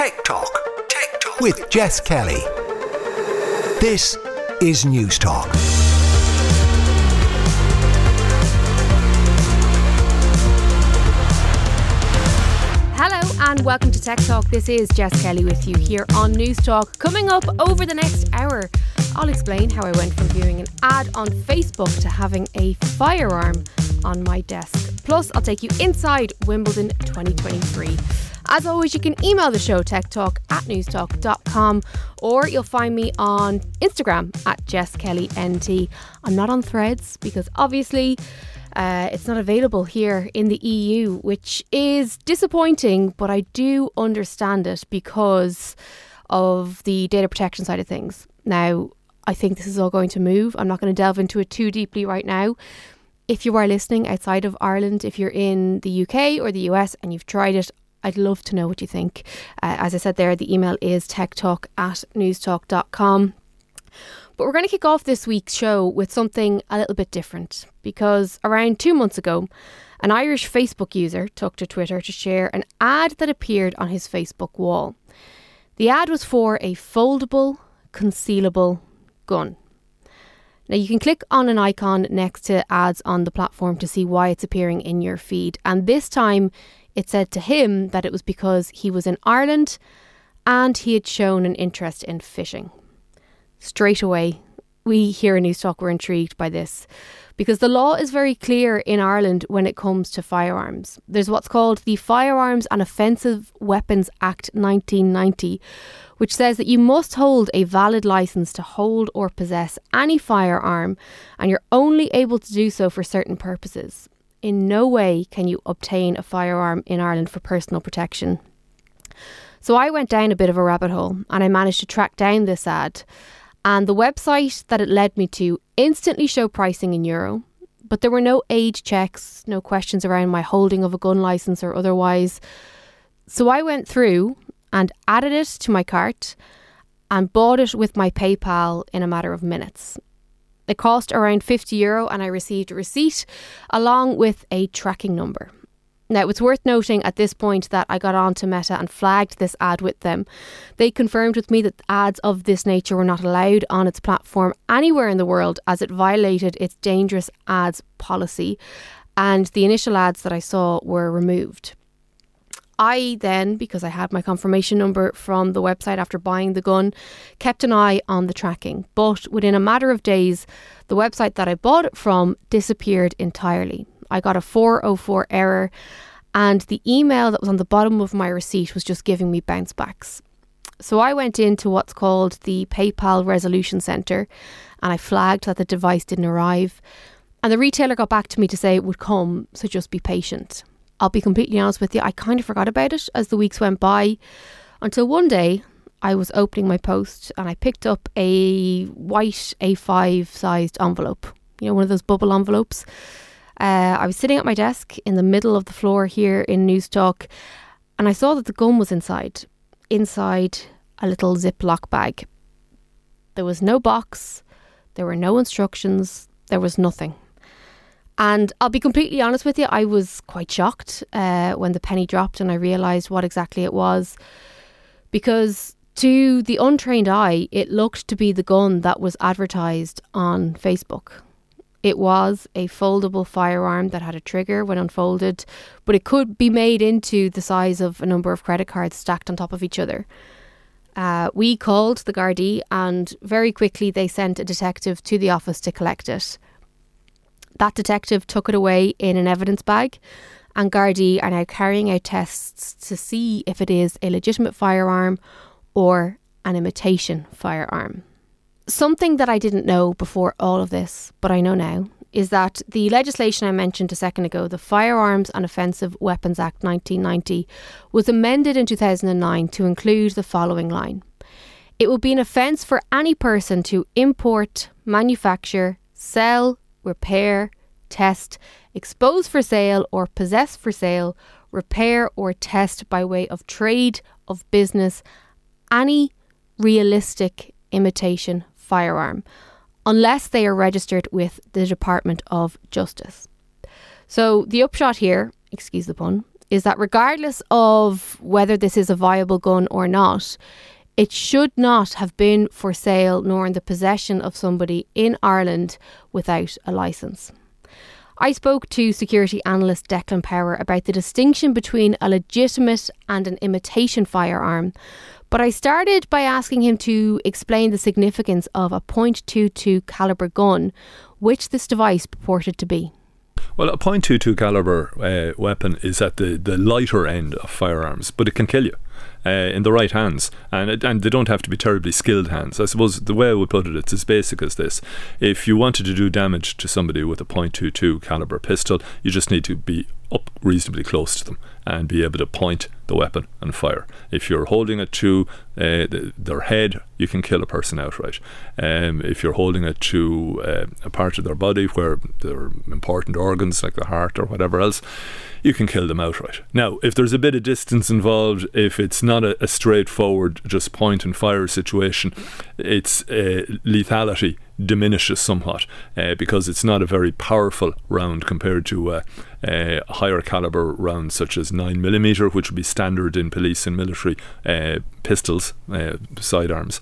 Tech Talk. Tech Talk. With Jess Kelly. This is Newstalk. Hello and welcome to Tech Talk. This is Jess Kelly with you here on Newstalk. Coming up over the next hour, I'll explain how I went from viewing an ad on Facebook to having a firearm on my desk. Plus, I'll take you inside Wimbledon 2023. As always, you can email the show techtalk at newstalk.com or you'll find me on Instagram at Jess Kelly NT. I'm not on threads because obviously uh, it's not available here in the EU, which is disappointing, but I do understand it because of the data protection side of things. Now, I think this is all going to move. I'm not going to delve into it too deeply right now. If you are listening outside of Ireland, if you're in the UK or the US and you've tried it, I'd love to know what you think. Uh, as I said there, the email is techtalk at newstalk.com. But we're going to kick off this week's show with something a little bit different because around two months ago, an Irish Facebook user took to Twitter to share an ad that appeared on his Facebook wall. The ad was for a foldable, concealable gun. Now, you can click on an icon next to ads on the platform to see why it's appearing in your feed. And this time, it said to him that it was because he was in Ireland and he had shown an interest in fishing straight away, we here in Newstalk were intrigued by this because the law is very clear in Ireland when it comes to firearms. There's what's called the Firearms and Offensive Weapons Act 1990, which says that you must hold a valid license to hold or possess any firearm, and you're only able to do so for certain purposes. In no way can you obtain a firearm in Ireland for personal protection. So I went down a bit of a rabbit hole and I managed to track down this ad and the website that it led me to instantly showed pricing in euro, but there were no age checks, no questions around my holding of a gun license or otherwise. So I went through and added it to my cart and bought it with my PayPal in a matter of minutes. It cost around 50 euro and I received a receipt along with a tracking number. Now, it's worth noting at this point that I got on to Meta and flagged this ad with them. They confirmed with me that ads of this nature were not allowed on its platform anywhere in the world as it violated its dangerous ads policy, and the initial ads that I saw were removed. I then, because I had my confirmation number from the website after buying the gun, kept an eye on the tracking. But within a matter of days, the website that I bought it from disappeared entirely. I got a 404 error, and the email that was on the bottom of my receipt was just giving me bounce backs. So I went into what's called the PayPal Resolution Centre and I flagged that the device didn't arrive. And the retailer got back to me to say it would come, so just be patient. I'll be completely honest with you, I kind of forgot about it as the weeks went by until one day I was opening my post and I picked up a white A5 sized envelope, you know, one of those bubble envelopes. Uh, I was sitting at my desk in the middle of the floor here in Newstalk, and I saw that the gun was inside, inside a little Ziploc bag. There was no box, there were no instructions, there was nothing. And I'll be completely honest with you, I was quite shocked uh, when the penny dropped and I realised what exactly it was. Because to the untrained eye, it looked to be the gun that was advertised on Facebook. It was a foldable firearm that had a trigger when unfolded, but it could be made into the size of a number of credit cards stacked on top of each other. Uh, we called the Gardaí and very quickly they sent a detective to the office to collect it. That detective took it away in an evidence bag, and Gardaí are now carrying out tests to see if it is a legitimate firearm or an imitation firearm. Something that I didn't know before all of this, but I know now, is that the legislation I mentioned a second ago, the Firearms and Offensive Weapons Act 1990, was amended in 2009 to include the following line It will be an offence for any person to import, manufacture, sell, repair, test, expose for sale, or possess for sale, repair, or test by way of trade, of business, any realistic imitation firearm unless they are registered with the Department of Justice. So the upshot here, excuse the pun, is that regardless of whether this is a viable gun or not, it should not have been for sale nor in the possession of somebody in Ireland without a licence. I spoke to security analyst Declan Power about the distinction between a legitimate and an imitation firearm, but I started by asking him to explain the significance of a .22 caliber gun, which this device purported to be. Well, a .22 caliber uh, weapon is at the, the lighter end of firearms, but it can kill you uh, in the right hands, and and they don't have to be terribly skilled hands. I suppose the way I would put it, it's as basic as this: if you wanted to do damage to somebody with a .22 caliber pistol, you just need to be up reasonably close to them and be able to point the weapon and fire. If you're holding it to uh, the, their head, you can kill a person outright. Um, if you're holding it to uh, a part of their body where there are important organs like the heart or whatever else, you can kill them outright. Now, if there's a bit of distance involved, if it's not a, a straightforward just point and fire situation, its uh, lethality diminishes somewhat uh, because it's not a very powerful round compared to uh, uh, higher caliber rounds such as 9mm, which would be standard in police and military uh, pistols, uh, sidearms,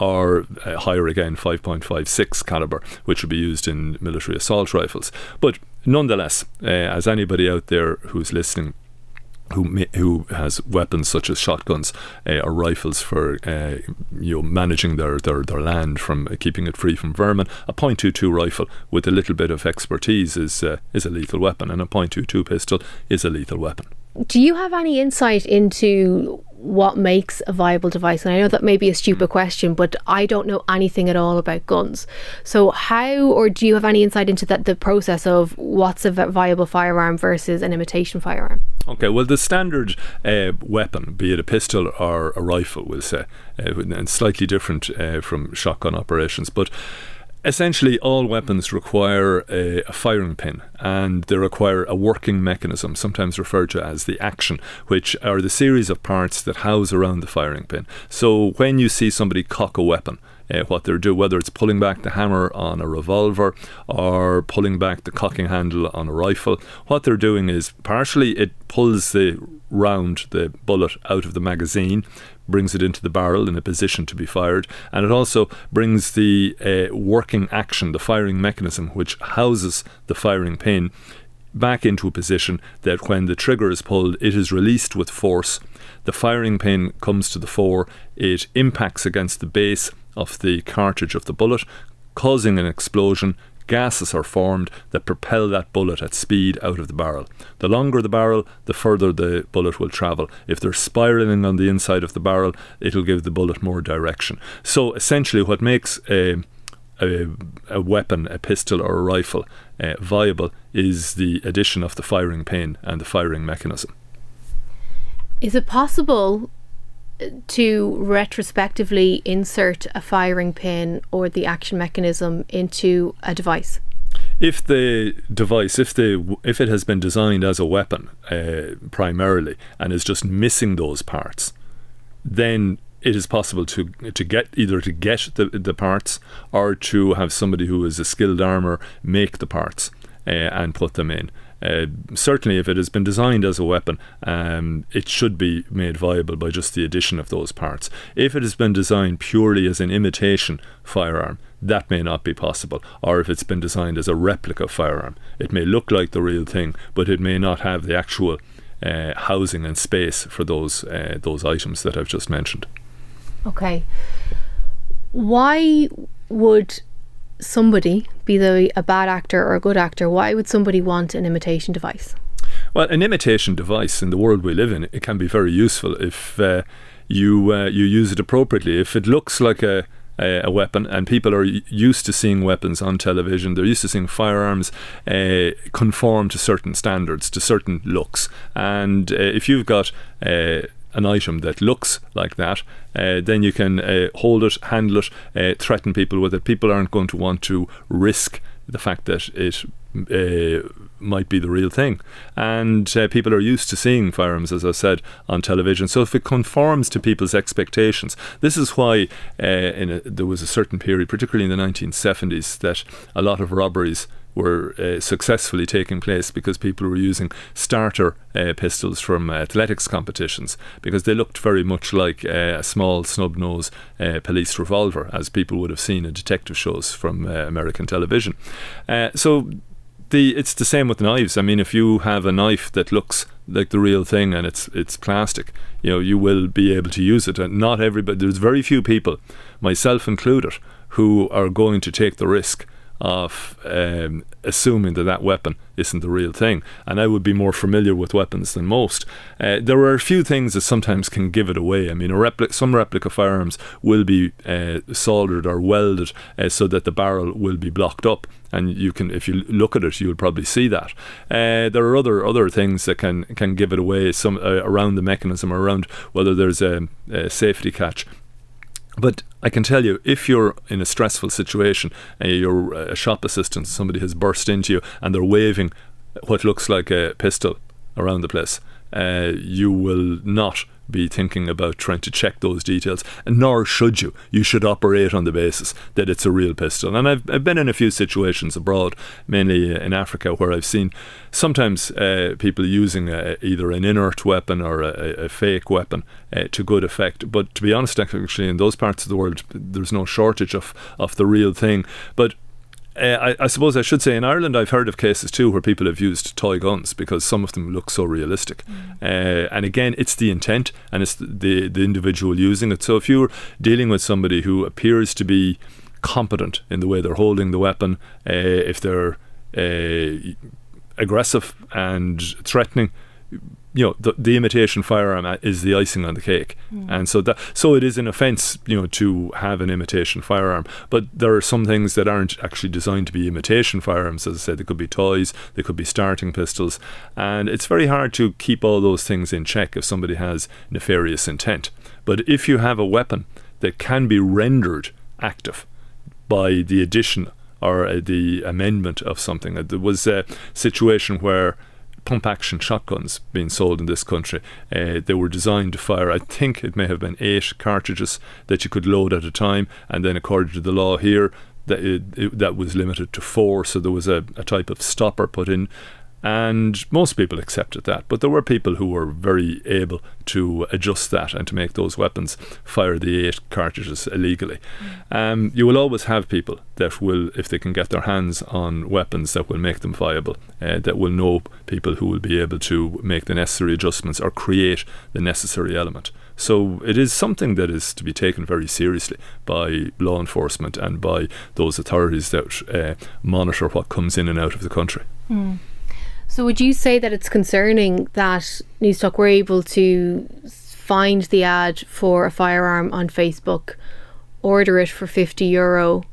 or higher again 5.56 caliber, which would be used in military assault rifles. But nonetheless, as anybody out there who's listening who who has weapons such as shotguns uh, or rifles for uh, you know managing their, their, their land from uh, keeping it free from vermin. A .22 rifle with a little bit of expertise is uh, is a lethal weapon, and a .22 pistol is a lethal weapon. Do you have any insight into what makes a viable device? And I know that may be a stupid question, but I don't know anything at all about guns. So, how or do you have any insight into that the process of what's a viable firearm versus an imitation firearm? Okay, well, the standard uh, weapon, be it a pistol or a rifle, we'll say, uh, and slightly different uh, from shotgun operations, but Essentially, all weapons require a, a, firing pin and they require a working mechanism, sometimes referred to as the action, which are the series of parts that house around the firing pin. So, when you see somebody cock a weapon, uh, what they're doing, whether it's pulling back the hammer on a revolver or pulling back the cocking handle on a rifle, what they're doing is partially it pulls the round, the bullet, out of the magazine, brings it into the barrel in a position to be fired, and it also brings the uh, working action, the firing mechanism, which houses the firing pin, back into a position that when the trigger is pulled, it is released with force. The firing pin comes to the fore, it impacts against the base of the cartridge of the bullet, causing an explosion, gases are formed that propel that bullet at speed out of the barrel. The longer the barrel, the further the bullet will travel. If they're spiraling on the inside of the barrel, it'll give the bullet more direction. So essentially, what makes a a, a, weapon, a pistol or a rifle uh, viable is the addition of the firing pin and the firing mechanism. Is it possible to retrospectively insert a firing pin or the action mechanism into a device? If the device, if the if it has been designed as a weapon uh, primarily and is just missing those parts, then it is possible to to get either to get the the parts or to have somebody who is a skilled armor make the parts uh, and put them in. Uh, certainly, if it has been designed as a weapon, um, it should be made viable by just the addition of those parts. If it has been designed purely as an imitation firearm, that may not be possible. Or if it's been designed as a replica firearm, it may look like the real thing, but it may not have the actual uh, housing and space for those uh, those items that I've just mentioned. Okay. Why would somebody, be they a bad actor or a good actor, why would somebody want an imitation device? Well, an imitation device in the world we live in, it can be very useful if uh, you uh, you use it appropriately. If it looks like a a weapon, and people are used to seeing weapons on television. They're used to seeing firearms uh, conform to certain standards, to certain looks. And uh, if you've got uh, an item that looks like that, uh, then you can uh, hold it, handle it, uh, threaten people with it. People aren't going to want to risk the fact that it uh, might be the real thing. And uh, people are used to seeing firearms, as I said, on television. So if it conforms to people's expectations, this is why uh, a, there was a certain period, particularly in the 1970s, that a lot of robberies were uh, successfully taking place because people were using starter uh, pistols from athletics competitions because they looked very much like uh, a small snub nose uh, police revolver, as people would have seen in detective shows from uh, American television. so the it's the same with knives. I mean, if you have a knife that looks like the real thing and it's it's plastic, you know, you will be able to use it. And not everybody. There's very few people, myself included, who are going to take the risk of um, assuming that that weapon isn't the real thing. And I would be more familiar with weapons than most. Uh, there are a few things that sometimes can give it away. I mean, repli- some replica firearms will be uh, soldered or welded uh, so that the barrel will be blocked up. And you can, if you look at it, you'll probably see that. Uh, there are other other things that can can give it away. Some uh, around the mechanism, around whether there's a, a safety catch but I can tell you, if you're in a stressful situation and you're a shop assistant, somebody has burst into you and they're waving what looks like a pistol around the place, uh, you will not be thinking about trying to check those details, and nor should you. You should operate on the basis that it's a real pistol. And I've, I've been in a few situations abroad, mainly in Africa, where I've seen sometimes uh, people using a, either an inert weapon or a, a fake weapon uh, to good effect. But to be honest, actually, in those parts of the world, there's no shortage of, of the real thing. But uh, I, I, suppose I should say in Ireland, I've heard of cases too where people have used toy guns because some of them look so realistic. Mm. Uh, and again, it's the intent and it's the, the, the individual using it. So if you're dealing with somebody who appears to be competent in the way they're holding the weapon, uh, if they're uh, aggressive and threatening, you know the, the imitation firearm is the icing on the cake mm. and so that so it is an offense you know to have an imitation firearm but there are some things that aren't actually designed to be imitation firearms as i said they could be toys they could be starting pistols and it's very hard to keep all those things in check if somebody has nefarious intent but if you have a weapon that can be rendered active by the addition or uh, the amendment of something. Uh, there was a situation where pump action shotguns being sold in this country. Uh, they were designed to fire, I think it may have been eight cartridges that you could load at a time, and then according to the law here, that it, it, that was limited to four. So there was a, a type of stopper put in, and most people accepted that. But there were people who were very able to adjust that and to make those weapons fire the eight cartridges illegally. Um, you will always have people that will, if they can get their hands on weapons that will make them viable, uh, that will know people who will be able to make the necessary adjustments or create the necessary element. So it is something that is to be taken very seriously by law enforcement and by those authorities that uh, monitor what comes in and out of the country. Mm. So would you say that it's concerning that Newstalk were able to find the ad for a firearm on Facebook, order it for 50 euro,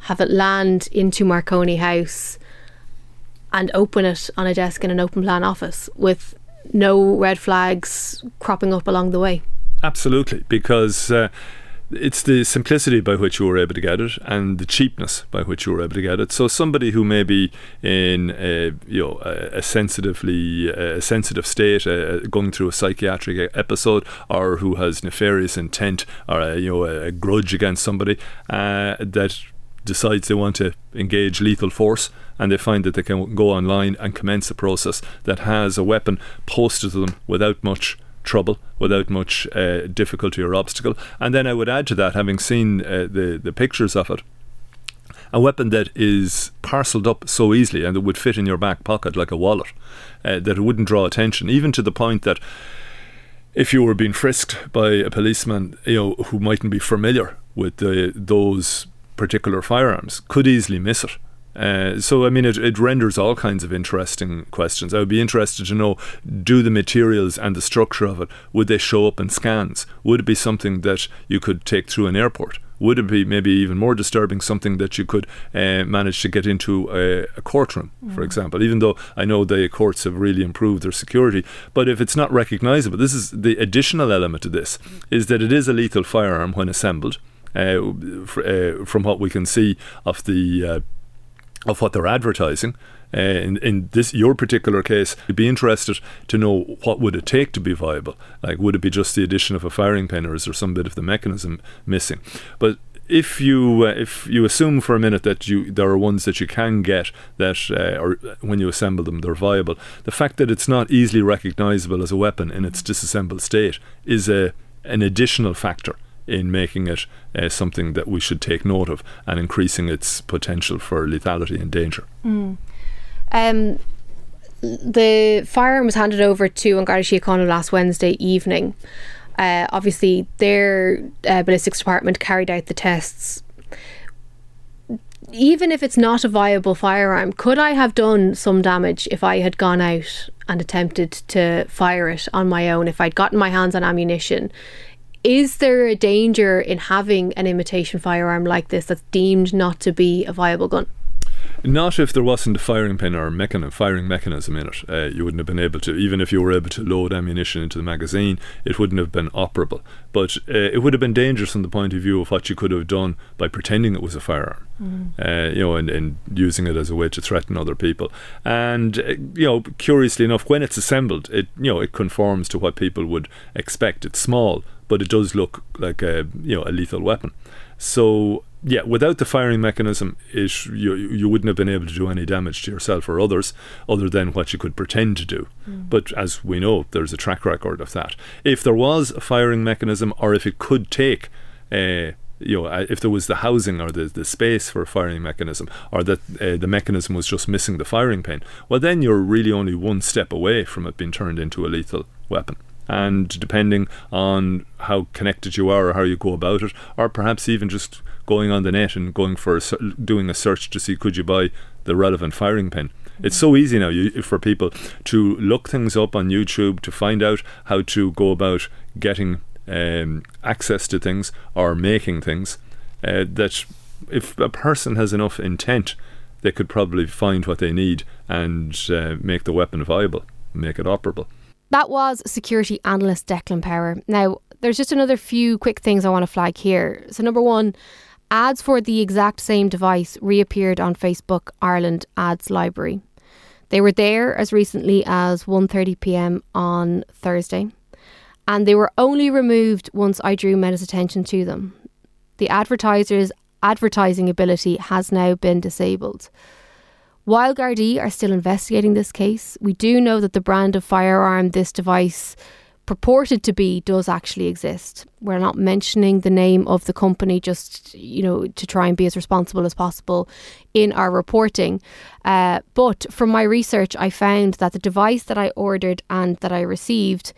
have it land into Marconi House and open it on a desk in an open plan office with no red flags cropping up along the way? Absolutely, because uh, it's the simplicity by which you were able to get it and the cheapness by which you were able to get it. So somebody who may be in a, you know a, a sensitively a sensitive state, uh, going through a psychiatric episode, or who has nefarious intent or a, you know a, grudge against somebody uh, that decides they want to engage lethal force and they find that they can go online and commence a process that has a weapon posted to them without much trouble without much uh, difficulty or obstacle. And then I would add to that, having seen uh, the the pictures of it, a weapon that is parcelled up so easily and it would fit in your back pocket like a wallet, uh, that it wouldn't draw attention, even to the point that if you were being frisked by a policeman, you know, who mightn't be familiar with the, those particular firearms, could easily miss it. Uh, so, I mean, it, it renders all kinds of interesting questions. I would be interested to know do the materials and the structure of it, would they show up in scans? Would it be something that you could take through an airport? Would it be maybe even more disturbing something that you could uh, manage to get into a, a courtroom, mm. for example? Even though I know the courts have really improved their security, but if it's not recognisable, this is the additional element to this is that it is a lethal firearm when assembled. Uh, uh, from what we can see of the uh, of what they're advertising. Uh, in, in this your particular case, you'd be interested to know what would it take to be viable. Like, would it be just the addition of a firing pin, or is there some bit of the mechanism missing? But if you uh, if you assume for a minute that you there are ones that you can get that uh, or when you assemble them they're viable, the fact that it's not easily recognizable as a weapon in its disassembled state is a an additional factor in making it uh, something that we should take note of and increasing its potential for lethality and danger. Mm. Um, the firearm was handed over to An Garda Síochána last Wednesday evening. Uh, obviously, their uh, ballistics department carried out the tests. Even if it's not a viable firearm, could I have done some damage if I had gone out and attempted to fire it on my own? If I'd gotten my hands on ammunition, is there a danger in having an imitation firearm like this that's deemed not to be a viable gun? Not if there wasn't a firing pin or a firing mechanism in it. Uh, you wouldn't have been able to, even if you were able to load ammunition into the magazine, it wouldn't have been operable. But uh, it would have been dangerous from the point of view of what you could have done by pretending it was a firearm, mm. uh, you know, and, and, using it as a way to threaten other people. And uh, you know, curiously enough, when it's assembled, it you know it conforms to what people would expect. It's small, but it does look like a you know a lethal weapon. So yeah, without the firing mechanism, it, you you wouldn't have been able to do any damage to yourself or others, other than what you could pretend to do. Mm. But as we know, there's a track record of that. If there was a firing mechanism, or if it could take uh, you know, if there was the housing or the, the space for a firing mechanism, or that uh, the mechanism was just missing the firing pin, well, then you're really only one step away from it being turned into a lethal weapon and depending on how connected you are or how you go about it, or perhaps even just going on the net and going for a, doing a search to see could you buy the relevant firing pin. It's so easy now you, for people to look things up on YouTube to find out how to go about getting um, access to things or making things uh, that if a person has enough intent, they could probably find what they need and uh, make the weapon viable, make it operable. That was security analyst Declan Power. Now, there's just another few quick things I want to flag here. So, number one, ads for the exact same device reappeared on Facebook Ireland ads library. They were there as recently as 1:30 p.m. on Thursday, and they were only removed once I drew Meta's attention to them. The advertiser's advertising ability has now been disabled. While Gardaí are still investigating this case, we do know that the brand of firearm this device purported to be does actually exist. We're not mentioning the name of the company just, you know, to try and be as responsible as possible in our reporting. Uh, but from my research, I found that the device that I ordered and that I received,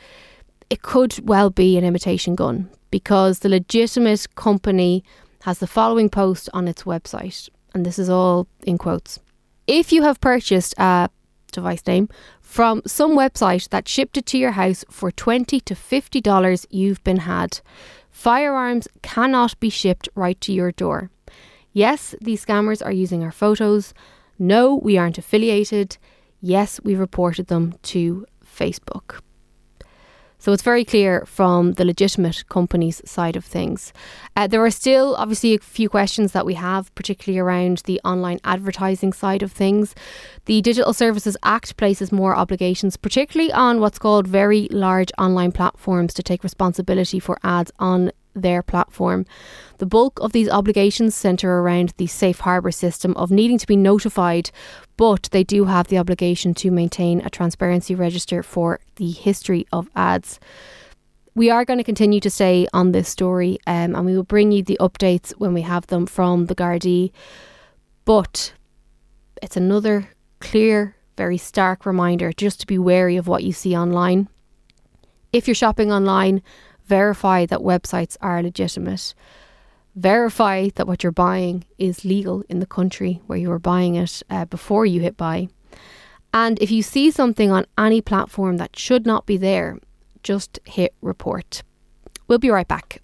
it could well be an imitation gun because the legitimate company has the following post on its website. And this is all in quotes. If you have purchased a device name from some website that shipped it to your house for 20 to $50, you've been had. Firearms cannot be shipped right to your door. Yes, these scammers are using our photos. No, we aren't affiliated. Yes, we reported them to Facebook. So it's very clear from the legitimate companies side of things. Uh, there are still obviously a few questions that we have, particularly around the online advertising side of things. The Digital Services Act places more obligations, particularly on what's called very large online platforms, to take responsibility for ads on their platform. The bulk of these obligations centre around the safe harbour system of needing to be notified, but they do have the obligation to maintain a transparency register for the history of ads. We are going to continue to stay on this story um, and we will bring you the updates when we have them from the Gardaí. But it's another clear, very stark reminder just to be wary of what you see online. If you're shopping online, verify that websites are legitimate. Verify that what you're buying is legal in the country where you are buying it uh, before you hit buy. And if you see something on any platform that should not be there, just hit report. We'll be right back.